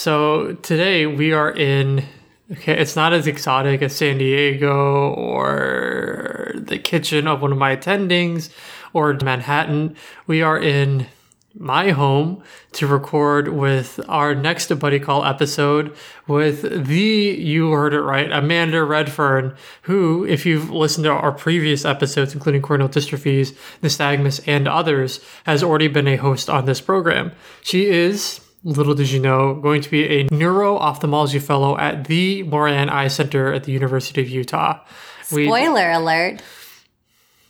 So today we are in. Okay, it's not as exotic as San Diego or the kitchen of one of my attendings or Manhattan. We are in my home to record with our next Buddy Call episode with the, you heard it right, Amanda Redfern, who, if you've listened to our previous episodes, including corneal dystrophies, nystagmus, and others, has already been a host on this program. She is, little did you know, going to be a neuro ophthalmology fellow at the Moran Eye Center at the University of Utah. We- Spoiler alert.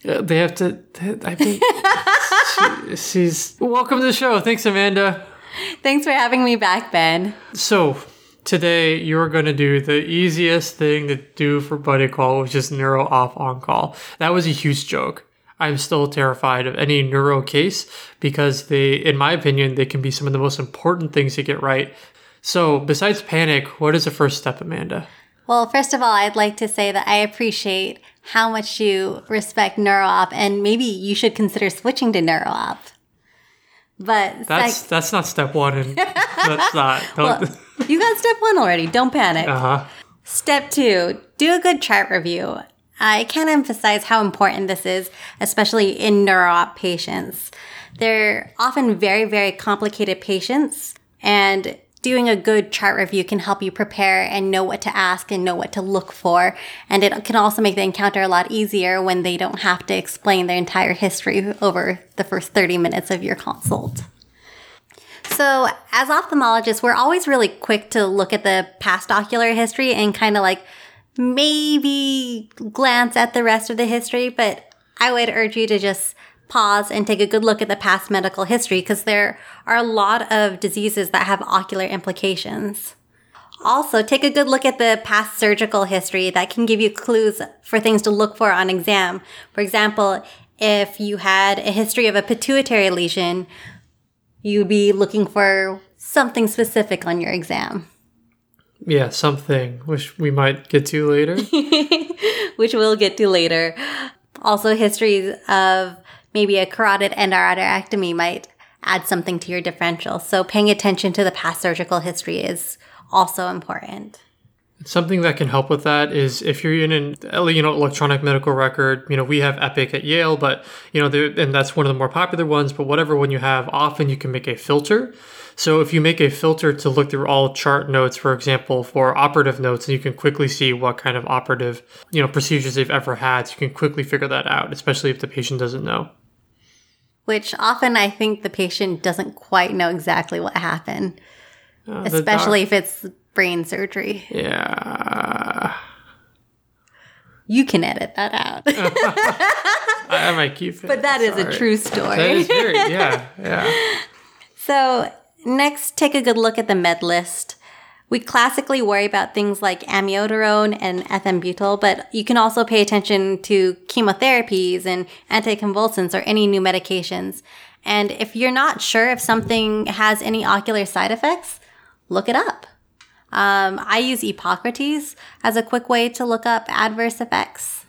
uh, they have to. I think she, she's welcome to the show. Thanks, Amanda. Thanks for having me back, Ben. So today you're going to do the easiest thing to do for buddy call, which is neuro off on call. That was a huge joke. I'm still terrified of any neuro case because they, in my opinion, they can be some of the most important things to get right. So besides panic, what is the first step, Amanda? Well, first of all, I'd like to say that I appreciate how much you respect NeuroOp, and maybe you should consider switching to NeuroOp. But That's sec- that's not step one, and that's not. well, you got step one already. Don't panic. uh huh. Step two, do a good chart review. I can't emphasize how important this is, especially in neuroop patients. They're often very, very complicated patients, and doing a good chart review can help you prepare and know what to ask and know what to look for. And it can also make the encounter a lot easier when they don't have to explain their entire history over the first 30 minutes of your consult. So, as ophthalmologists, we're always really quick to look at the past ocular history and kind of like maybe glance at the rest of the history, but I would urge you to just pause and take a good look at the past medical history because there are a lot of diseases that have ocular implications. Also, take a good look at the past surgical history that can give you clues for things to look for on exam. For example, if you had a history of a pituitary lesion, you'd be looking for something specific on your exam, Yeah, something which we might get to later. which we'll get to later. Also, histories of maybe a carotid endarterectomy might add something to your differential. So, paying attention to the past surgical history is also important. Something that can help with that is if you're in an you know electronic medical record, you know we have Epic at Yale, but you know and that's one of the more popular ones. But whatever one you have, often you can make a filter. So if you make a filter to look through all chart notes, for example, for operative notes, and you can quickly see what kind of operative you know procedures they've ever had, so you can quickly figure that out, especially if the patient doesn't know. Which often I think the patient doesn't quite know exactly what happened, Uh, the doc- especially if it's brain surgery. yeah, You can edit that out. I, might keep it. but that is a true story. is very yeah yeah. So, next, take a good look at the med list. We classically worry about things like amiodarone and ethambutol, but you can also pay attention to chemotherapies and anticonvulsants or any new medications. And if you're not sure if something has any ocular side effects, look it up. Um, I use Epocrates as a quick way to look up adverse effects.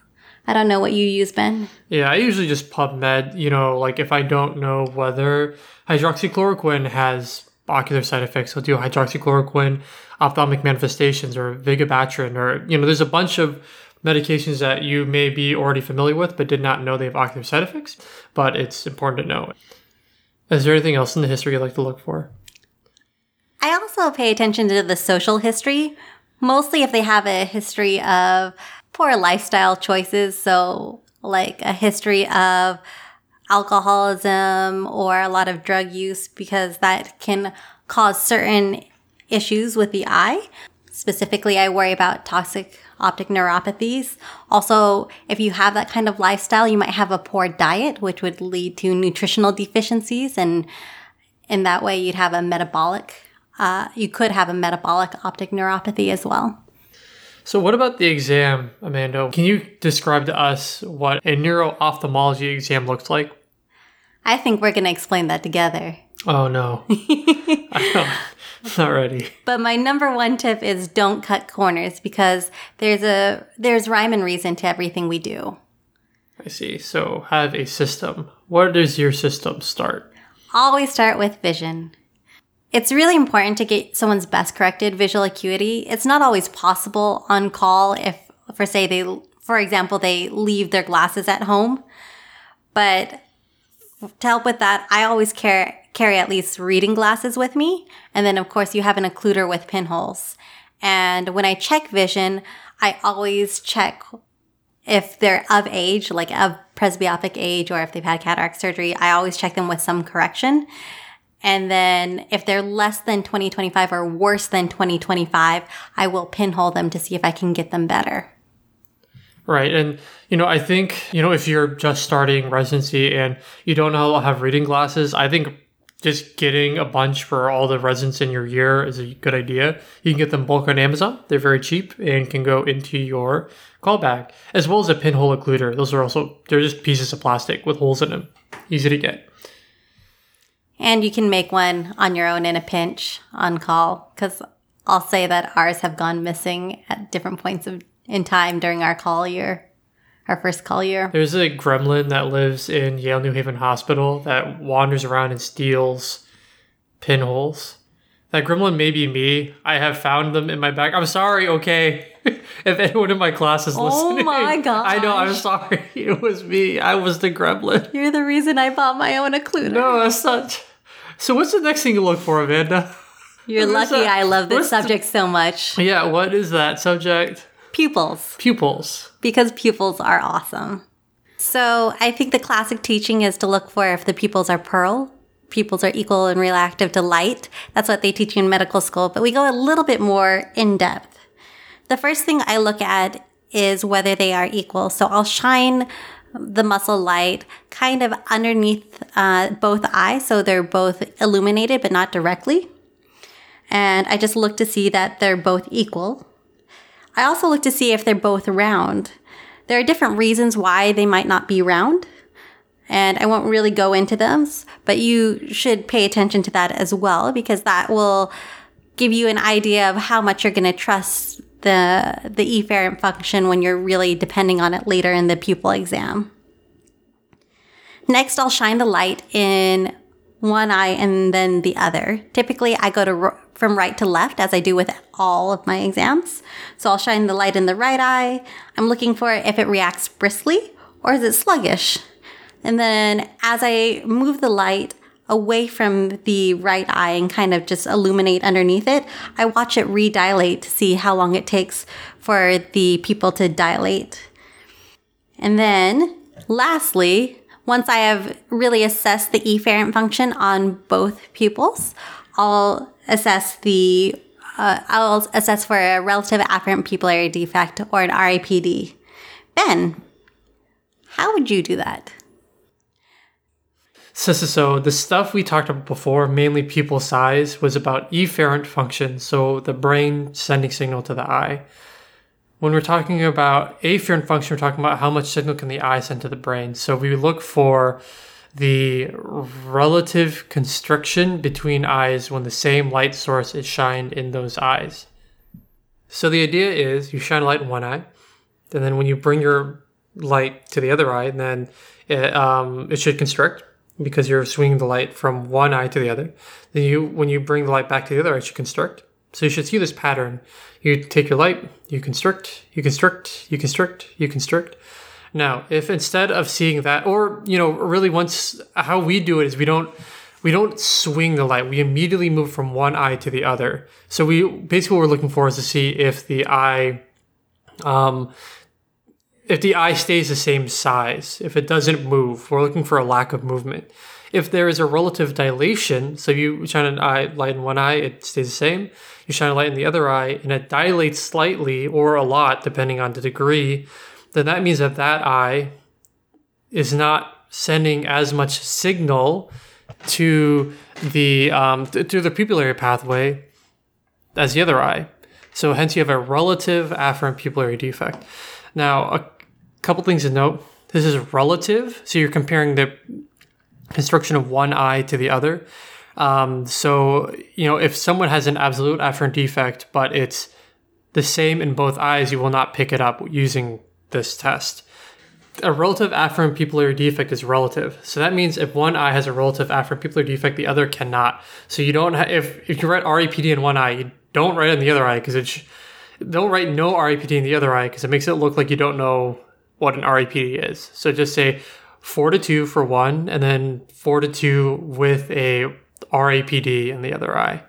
I don't know what you use, Ben. Yeah, I usually just PubMed, you know, like if I don't know whether hydroxychloroquine has ocular side effects, I'll do hydroxychloroquine, ophthalmic manifestations, or vigabatrin, or, you know, there's a bunch of medications that you may be already familiar with but did not know they have ocular side effects, but it's important to know. Is there anything else in the history you'd like to look for? I also pay attention to the social history, mostly if they have a history of poor lifestyle choices. So, like a history of alcoholism or a lot of drug use, because that can cause certain issues with the eye. Specifically, I worry about toxic optic neuropathies. Also, if you have that kind of lifestyle, you might have a poor diet, which would lead to nutritional deficiencies. And in that way, you'd have a metabolic, uh, you could have a metabolic optic neuropathy as well. So, what about the exam, Amanda? Can you describe to us what a neuro ophthalmology exam looks like? I think we're going to explain that together. Oh no. I'm not ready. But my number one tip is don't cut corners because there's a there's rhyme and reason to everything we do. I see. So have a system. Where does your system start? Always start with vision. It's really important to get someone's best corrected visual acuity. It's not always possible on call if, for say, they, for example, they leave their glasses at home. But to help with that, I always carry, carry at least reading glasses with me. And then, of course, you have an occluder with pinholes. And when I check vision, I always check if they're of age, like of presbyopic age, or if they've had cataract surgery. I always check them with some correction. And then if they're less than 2025 or worse than 2025, I will pinhole them to see if I can get them better. Right. And, you know, I think, you know, if you're just starting residency and you don't know have reading glasses, I think just getting a bunch for all the residents in your year is a good idea. You can get them bulk on Amazon. They're very cheap and can go into your call bag, as well as a pinhole occluder. Those are also, they're just pieces of plastic with holes in them. Easy to get. And you can make one on your own in a pinch on call, because I'll say that ours have gone missing at different points of, in time during our call year our first call year. There's a gremlin that lives in Yale New Haven Hospital that wanders around and steals pinholes. That gremlin may be me. I have found them in my bag. I'm sorry, okay? if anyone in my class is oh listening. Oh my god. I know, I'm sorry. It was me. I was the gremlin. You're the reason I bought my own occluder. No, that's not. So, what's the next thing you look for, Amanda? You're lucky that? I love this what's subject the... so much. Yeah, what is that subject? Pupils. Pupils. Because pupils are awesome. So I think the classic teaching is to look for if the pupils are pearl. Pupils are equal and reactive to light. That's what they teach you in medical school, but we go a little bit more in depth. The first thing I look at is whether they are equal. So I'll shine the muscle light kind of underneath uh, both eyes, so they're both illuminated but not directly. And I just look to see that they're both equal. I also look to see if they're both round. There are different reasons why they might not be round, and I won't really go into them, but you should pay attention to that as well because that will give you an idea of how much you're going to trust the the efferent function when you're really depending on it later in the pupil exam. Next, I'll shine the light in one eye and then the other. Typically, I go to from right to left as I do with all of my exams. So I'll shine the light in the right eye. I'm looking for if it reacts briskly or is it sluggish. And then as I move the light away from the right eye and kind of just illuminate underneath it, I watch it redilate to see how long it takes for the pupil to dilate. And then lastly, once I have really assessed the efferent function on both pupils, I'll assess the uh, I'll assess for a relative afferent pupillary defect or an RAPD. Ben, how would you do that? So, so, so the stuff we talked about before, mainly pupil size, was about efferent function, so the brain sending signal to the eye. When we're talking about afferent function, we're talking about how much signal can the eye send to the brain. So we look for the relative constriction between eyes when the same light source is shined in those eyes. So the idea is you shine a light in one eye, and then when you bring your light to the other eye, and then it, um, it should constrict because you're swinging the light from one eye to the other. Then you, when you bring the light back to the other eye, should constrict. So you should see this pattern. You take your light, you constrict, you constrict, you constrict, you constrict. Now, if instead of seeing that, or you know, really once how we do it is we don't we don't swing the light. We immediately move from one eye to the other. So we basically what we're looking for is to see if the eye um if the eye stays the same size, if it doesn't move, we're looking for a lack of movement. If there is a relative dilation, so you shine an eye light in one eye, it stays the same. You shine a light in the other eye, and it dilates slightly or a lot, depending on the degree. Then that means that that eye is not sending as much signal to the um, to the pupillary pathway as the other eye. So hence you have a relative afferent pupillary defect. Now a couple things to note. This is relative, so you're comparing the constriction of one eye to the other. Um, so, you know, if someone has an absolute afferent defect, but it's the same in both eyes, you will not pick it up using this test. a relative afferent pupillary defect is relative. So that means if one eye has a relative afferent pupillary defect, the other cannot. So you don't have, if, if you write RAPD in one eye, you don't write in the other eye because it's, don't write no RAPD in the other eye because it makes it look like you don't know what an RAPD is. So just say four to two for one and then four to two with a RAPD in the other eye.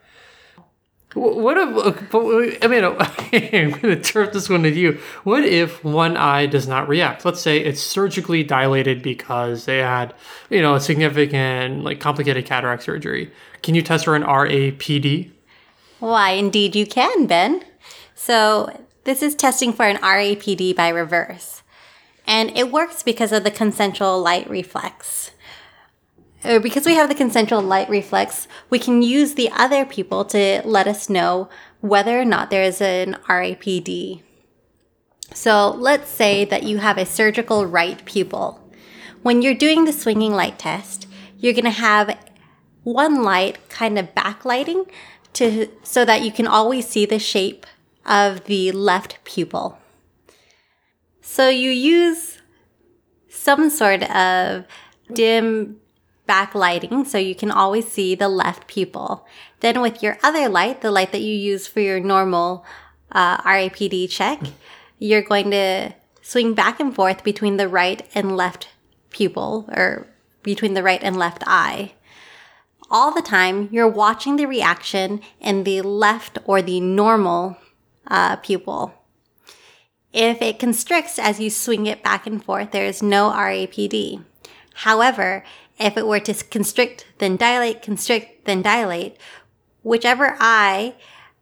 What if, I mean, I'm going to turn this one to you. What if one eye does not react? Let's say it's surgically dilated because they had, you know, a significant, like, complicated cataract surgery. Can you test for an RAPD? Why, indeed, you can, Ben. So, this is testing for an RAPD by reverse. And it works because of the consensual light reflex or because we have the consensual light reflex, we can use the other pupil to let us know whether or not there is an RAPD. So let's say that you have a surgical right pupil. When you're doing the swinging light test, you're going to have one light kind of backlighting to so that you can always see the shape of the left pupil. So you use some sort of dim backlighting so you can always see the left pupil. Then with your other light, the light that you use for your normal uh, RAPD check, you're going to swing back and forth between the right and left pupil or between the right and left eye. All the time, you're watching the reaction in the left or the normal uh, pupil. If it constricts as you swing it back and forth, there is no RAPD. However, if it were to constrict, then dilate, constrict, then dilate, whichever eye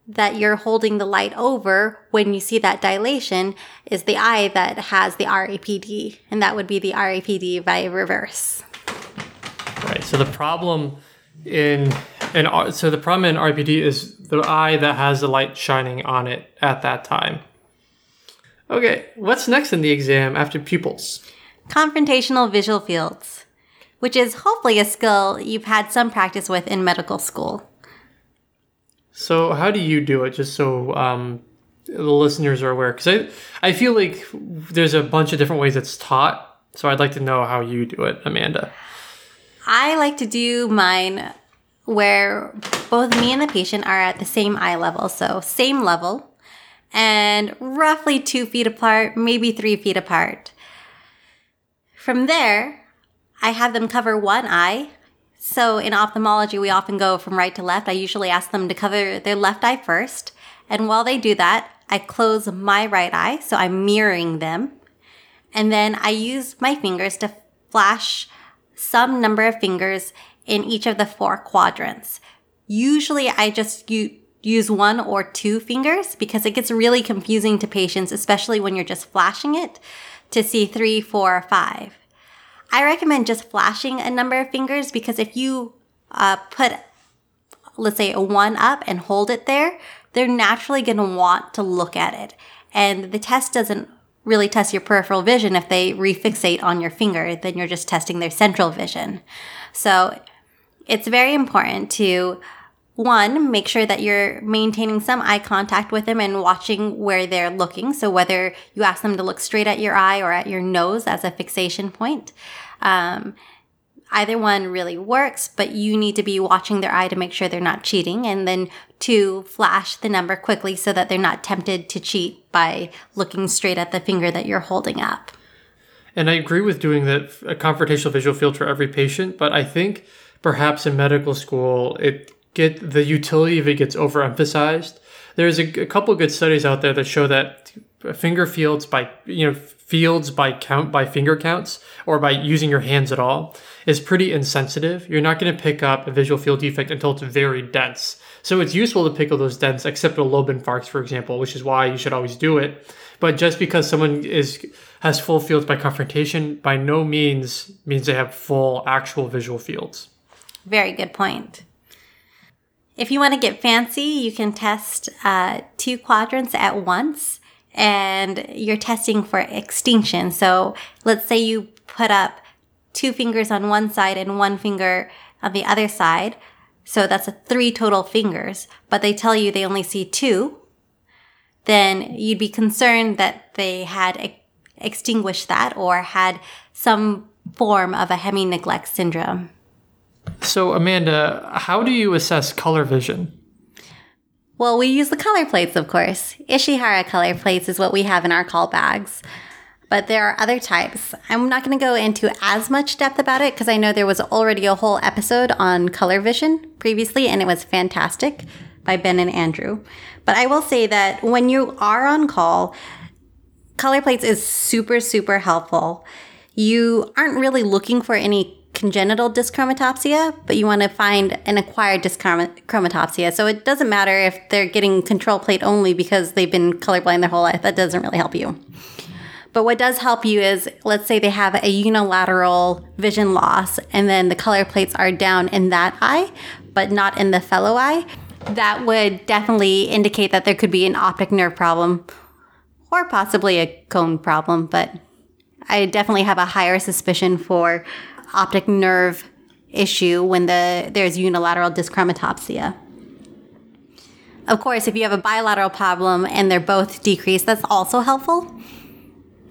that you're holding the light over when you see that dilation is the eye that has the RAPD, and that would be the RAPD by reverse. Right. So the problem in in so the problem in RAPD is the eye that has the light shining on it at that time. Okay, what's next in the exam after pupils? Confrontational visual fields which is hopefully a skill you've had some practice with in medical school. So, how do you do it? Just so um, the listeners are aware, because I I feel like there's a bunch of different ways it's taught. So, I'd like to know how you do it, Amanda. I like to do mine where both me and the patient are at the same eye level, so same level, and roughly two feet apart, maybe three feet apart. From there, I have them cover one eye. So in ophthalmology, we often go from right to left. I usually ask them to cover their left eye first. And while they do that, I close my right eye. So I'm mirroring them. And then I use my fingers to flash some number of fingers in each of the four quadrants. Usually I just use one or two fingers because it gets really confusing to patients, especially when you're just flashing it to see three, four, five. I recommend just flashing a number of fingers because if you uh, put, let's say, a one up and hold it there, they're naturally going to want to look at it. And the test doesn't really test your peripheral vision if they refixate on your finger, then you're just testing their central vision. So it's very important to one, make sure that you're maintaining some eye contact with them and watching where they're looking. So whether you ask them to look straight at your eye or at your nose as a fixation point. Um, either one really works, but you need to be watching their eye to make sure they're not cheating. And then two, flash the number quickly so that they're not tempted to cheat by looking straight at the finger that you're holding up. And I agree with doing that a confrontational visual field for every patient, but I think perhaps in medical school it get the utility of it gets overemphasized. There's a, a couple good studies out there that show that finger fields by you know fields by count by finger counts or by using your hands at all is pretty insensitive. You're not going to pick up a visual field defect until it's very dense. So it's useful to pick up those dense occipital lobe infarcts, for example, which is why you should always do it. But just because someone is has full fields by confrontation, by no means means they have full actual visual fields. Very good point. If you want to get fancy, you can test uh, two quadrants at once and you're testing for extinction. So let's say you put up two fingers on one side and one finger on the other side. So that's three total fingers, but they tell you they only see two. Then you'd be concerned that they had extinguished that or had some form of a hemi neglect syndrome. So, Amanda, how do you assess color vision? Well, we use the color plates, of course. Ishihara color plates is what we have in our call bags. But there are other types. I'm not going to go into as much depth about it because I know there was already a whole episode on color vision previously, and it was fantastic by Ben and Andrew. But I will say that when you are on call, color plates is super, super helpful. You aren't really looking for any congenital dyschromatopsia, but you want to find an acquired dyschromatopsia. So it doesn't matter if they're getting control plate only because they've been colorblind their whole life. That doesn't really help you. But what does help you is let's say they have a unilateral vision loss and then the color plates are down in that eye, but not in the fellow eye. That would definitely indicate that there could be an optic nerve problem or possibly a cone problem, but I definitely have a higher suspicion for optic nerve issue when the there's unilateral dyschromatopsia. Of course, if you have a bilateral problem and they're both decreased, that's also helpful.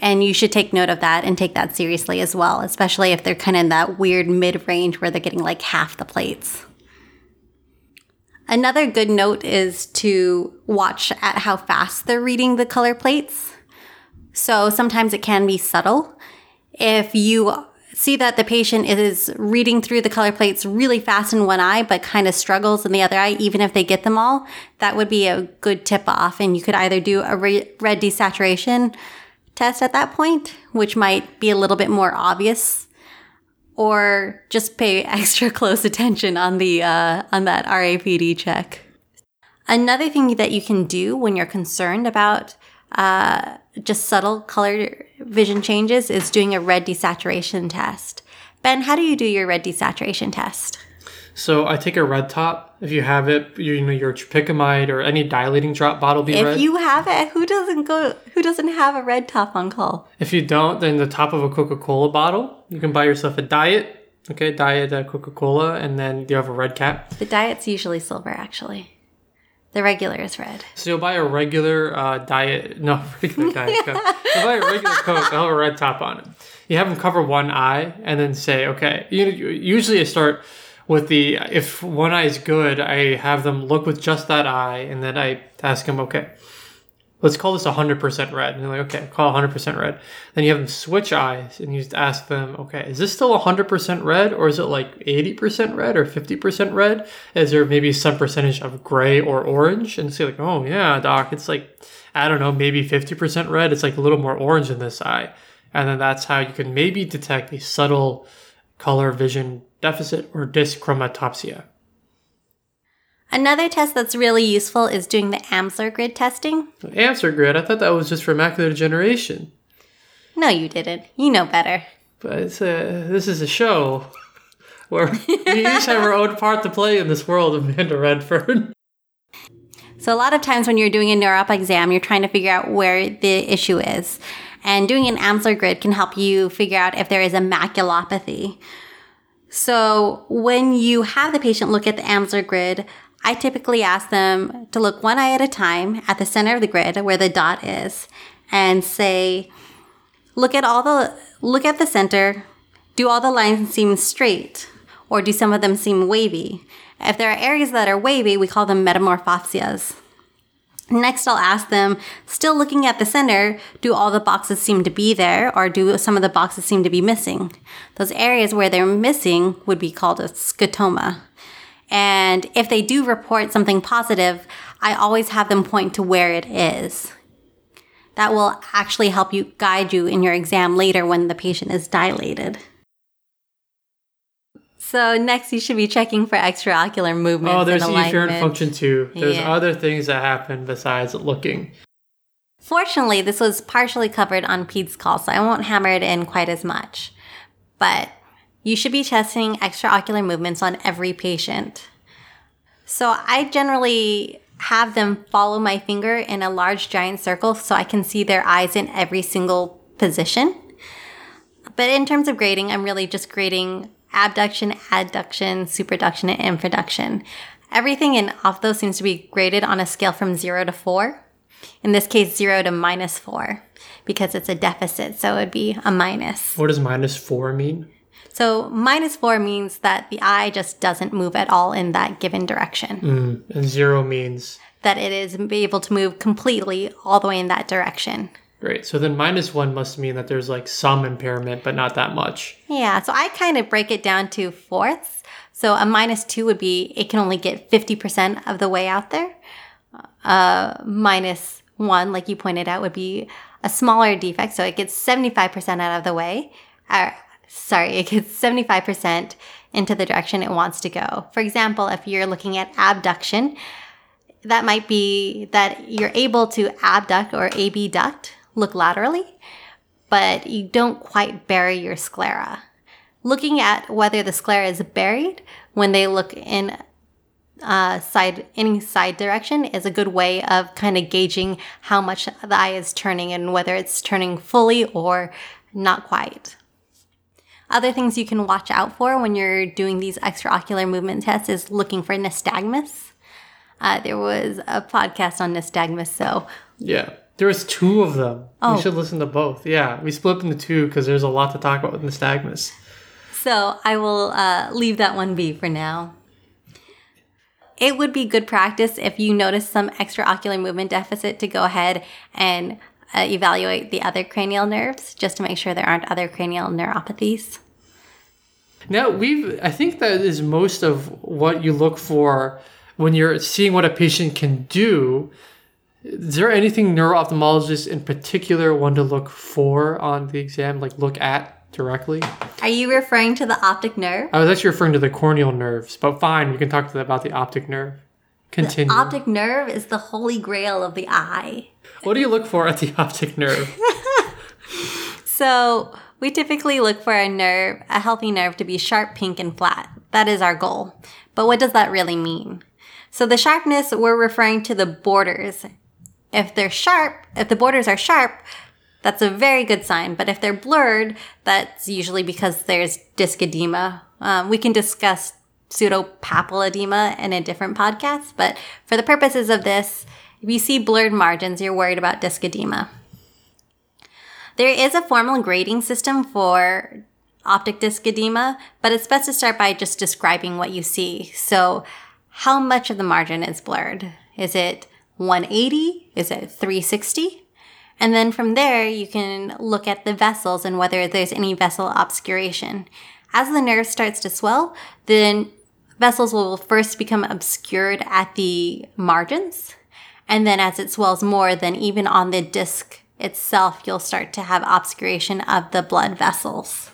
And you should take note of that and take that seriously as well, especially if they're kind of in that weird mid range where they're getting like half the plates. Another good note is to watch at how fast they're reading the color plates. So sometimes it can be subtle. If you see that the patient is reading through the color plates really fast in one eye, but kind of struggles in the other eye, even if they get them all, that would be a good tip off. And you could either do a red desaturation test at that point, which might be a little bit more obvious, or just pay extra close attention on the uh, on that RAPD check. Another thing that you can do when you're concerned about uh, just subtle color vision changes is doing a red desaturation test. Ben, how do you do your red desaturation test? So I take a red top. If you have it, you know your tropicamide or any dilating drop bottle be if red. If you have it, who doesn't go? Who doesn't have a red top on call? If you don't, then the top of a Coca Cola bottle. You can buy yourself a diet, okay, diet uh, Coca Cola, and then you have a red cap. The diet's usually silver, actually. The regular is red. So you'll buy a regular uh, diet, no, regular diet Coke. You'll buy a regular Coke, I'll have a red top on it. You have them cover one eye and then say, okay, you, usually I start with the, if one eye is good, I have them look with just that eye and then I ask them, okay, let's call this 100% red. And they're like, okay, call 100% red. Then you have them switch eyes and you just ask them, okay, is this still 100% red or is it like 80% red or 50% red? Is there maybe some percentage of gray or orange? And say like, oh yeah, doc, it's like, I don't know, maybe 50% red. It's like a little more orange in this eye. And then that's how you can maybe detect a subtle color vision deficit or dyschromatopsia. Another test that's really useful is doing the Amsler grid testing. Amsler grid? I thought that was just for macular degeneration. No, you didn't. You know better. But it's a, this is a show where we each have our own part to play in this world, of Amanda Redfern. So, a lot of times when you're doing a neuro-op exam, you're trying to figure out where the issue is. And doing an Amsler grid can help you figure out if there is a maculopathy. So, when you have the patient look at the Amsler grid, I typically ask them to look one eye at a time at the center of the grid where the dot is and say, look at all the, look at the center. Do all the lines seem straight or do some of them seem wavy? If there are areas that are wavy, we call them metamorphopsias. Next, I'll ask them, still looking at the center, do all the boxes seem to be there or do some of the boxes seem to be missing? Those areas where they're missing would be called a scotoma. And if they do report something positive, I always have them point to where it is. That will actually help you guide you in your exam later when the patient is dilated. So next, you should be checking for extraocular movement. Oh, there's efferent function too. There's yeah. other things that happen besides looking. Fortunately, this was partially covered on PEDS call, so I won't hammer it in quite as much. But you should be testing extraocular movements on every patient. So I generally have them follow my finger in a large giant circle so I can see their eyes in every single position. But in terms of grading, I'm really just grading abduction, adduction, superduction, and infraduction. Everything in off those seems to be graded on a scale from zero to four. In this case, 0 to minus 4 because it's a deficit, so it would be a minus. What does minus 4 mean? So minus 4 means that the eye just doesn't move at all in that given direction. Mm, and 0 means? That it is able to move completely all the way in that direction. Great. So then minus 1 must mean that there's like some impairment, but not that much. Yeah, so I kind of break it down to fourths. So a minus 2 would be it can only get 50% of the way out there. Uh, minus 1, like you pointed out, would be a smaller defect, so it gets 75% out of the way. Uh, sorry, it gets 75% into the direction it wants to go. For example, if you're looking at abduction, that might be that you're able to abduct or abduct, look laterally, but you don't quite bury your sclera. Looking at whether the sclera is buried when they look in uh, side any side direction is a good way of kind of gauging how much the eye is turning and whether it's turning fully or not quite. Other things you can watch out for when you're doing these extraocular movement tests is looking for nystagmus. Uh, there was a podcast on nystagmus, so yeah, there was two of them. Oh. We should listen to both. Yeah, we split them into two because there's a lot to talk about with nystagmus. So I will uh, leave that one be for now. It would be good practice if you notice some extraocular movement deficit to go ahead and uh, evaluate the other cranial nerves just to make sure there aren't other cranial neuropathies. Now, we've, I think that is most of what you look for when you're seeing what a patient can do. Is there anything neuro-ophthalmologists in particular want to look for on the exam, like look at directly? Are you referring to the optic nerve? I was actually referring to the corneal nerves, but fine, we can talk to about the optic nerve. Continue. The optic nerve is the holy grail of the eye. What do you look for at the optic nerve? So, we typically look for a nerve, a healthy nerve, to be sharp, pink, and flat. That is our goal. But what does that really mean? So, the sharpness, we're referring to the borders. If they're sharp, if the borders are sharp, that's a very good sign. But if they're blurred, that's usually because there's disc edema. Um, we can discuss pseudopapilledema in a different podcast, but for the purposes of this, if you see blurred margins, you're worried about disc edema. There is a formal grading system for optic disc edema, but it's best to start by just describing what you see. So, how much of the margin is blurred? Is it 180? Is it 360? And then from there, you can look at the vessels and whether there's any vessel obscuration. As the nerve starts to swell, then vessels will first become obscured at the margins. And then as it swells more, then even on the disc itself, you'll start to have obscuration of the blood vessels.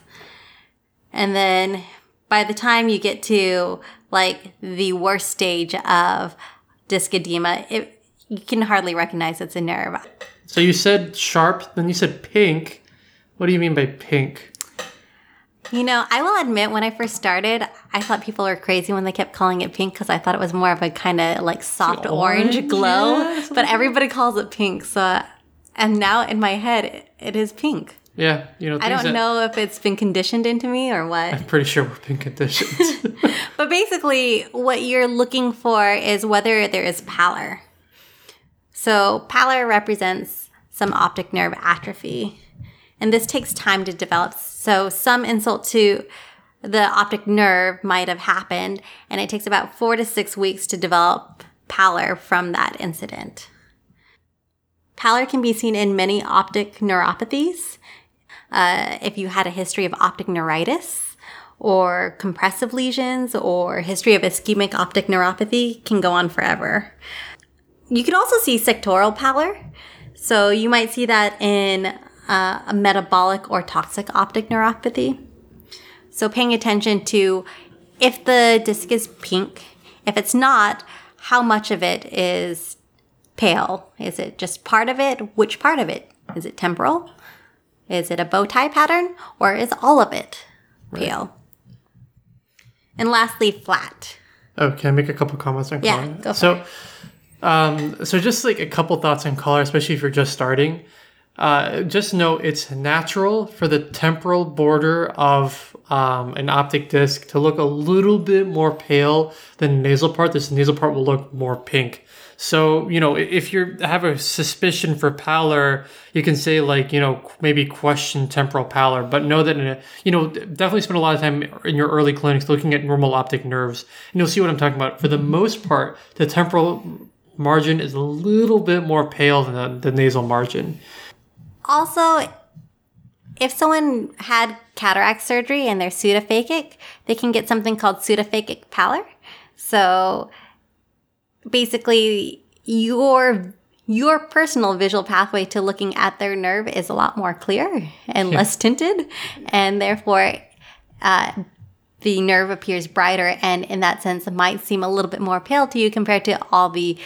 And then by the time you get to like the worst stage of disc edema, it, you can hardly recognize it's a nerve. So you said sharp, then you said pink. What do you mean by pink? You know, I will admit when I first started, I thought people were crazy when they kept calling it pink because I thought it was more of a kind of like soft orange, orange, glow. yeah, but everybody calls it pink. So, and now in my head, it, is pink. Yeah, you know. I don't that- know if it's been conditioned into me or what. I'm pretty sure we're pink conditioned. But basically, what you're looking for is whether there is pallor. So, pallor represents some optic nerve atrophy, and this takes time to develop. So, some insult to the optic nerve might have happened, and it takes about four to six weeks to develop pallor from that incident. Pallor can be seen in many optic neuropathies. Uh, if you had a history of optic neuritis, or compressive lesions or history of ischemic optic neuropathy can go on forever. You can also see sectoral pallor. So you might see that in uh, a metabolic or toxic optic neuropathy. So paying attention to if the disc is pink, if it's not, how much of it is pale? Is it just part of it? Which part of it? Is it temporal? Is it a bow tie pattern? Or is all of it pale? And lastly, flat. oh, can I make a couple comments on Yeah, color? go for so, um, so just like a couple thoughts on color, especially if you're just starting. Uh, just know it's natural for the temporal border of um, an optic disc to look a little bit more pale than the nasal part. This nasal part will look more pink. So, you know, if you have a suspicion for pallor, you can say like, you know, maybe question temporal pallor, but know that, a, you know, definitely spend a lot of time in your early clinics looking at normal optic nerves. And you'll see what I'm talking about. For the most part, the temporal margin is a little bit more pale than the, the nasal margin. Also, if someone had cataract surgery and they're pseudophakic, they can get something called pseudophakic pallor. So basically, your your personal visual pathway to looking at their nerve is a lot more clear and less tinted, and therefore, uh, the nerve appears brighter, and in that sense, might seem a little bit more pale to you compared to all the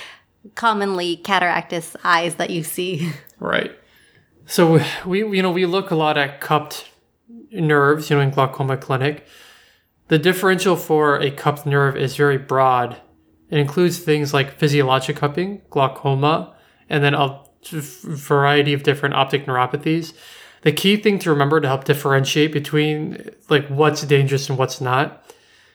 commonly cataractous eyes that you see. Right. So we you know we look a lot at cupped nerves, you know, in glaucoma clinic. The differential for a cupped nerve is very broad. It includes things like physiologic cupping, glaucoma, and then a variety of different optic neuropathies. The key thing to remember to help differentiate between like what's dangerous and what's not.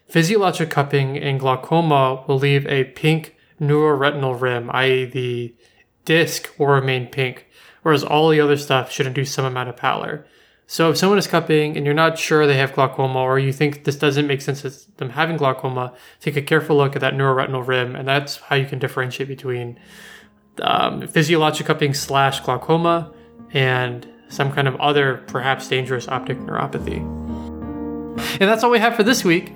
Physiologic cupping in glaucoma will leave a pink neuroretinal rim, i.e., the disc will remain pink, whereas all the other stuff should induce some amount of pallor. So if someone is cupping and you're not sure they have glaucoma or you think this doesn't make sense as them having glaucoma, take a careful look at that neuroretinal rim, and that's how you can differentiate between um, physiologic cupping slash glaucoma and some kind of other perhaps dangerous optic neuropathy. And that's all we have for this week.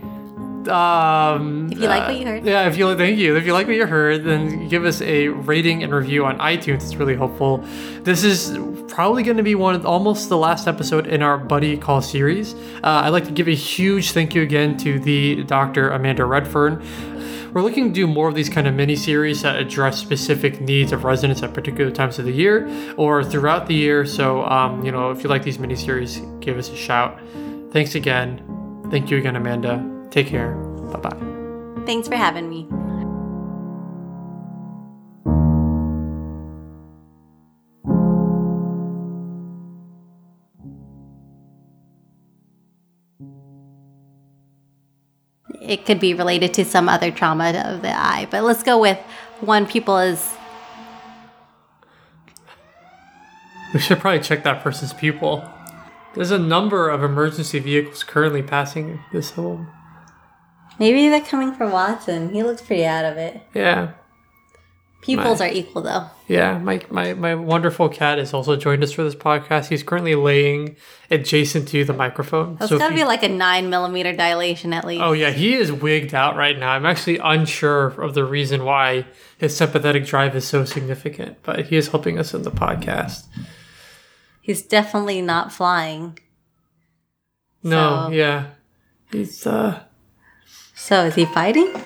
Um, If you like what you heard. yeah, if you thank you. If you like what you heard, then give us a rating and review on iTunes. It's really helpful. This is probably going to be one of almost the last episode in our buddy call series. Uh, I'd like to give a huge thank you again to the Dr. Amanda Redfern. We're looking to do more of these kind of mini series that address specific needs of residents at particular times of the year or throughout the year. So, um, you know, if you like these mini series, give us a shout. Thanks again. Thank you again, Amanda. Take care. Bye bye. Thanks for having me. It could be related to some other trauma of the eye, but let's go with one pupil is We should probably check that person's pupil. There's a number of emergency vehicles currently passing this home. Maybe they're coming for Watson. He looks pretty out of it. Yeah, Pupils My- are equal though. yeah. My, my my wonderful cat has also joined us for this podcast. He's currently laying adjacent to the microphone. That's if gotta you- be like a nine millimeter dilation at least. Oh yeah, he is wigged out right now. I'm actually unsure of the reason why his sympathetic drive is so significant, but he is helping us in the podcast. He's definitely not flying. No, So- yeah, he's uh, So is he fighting?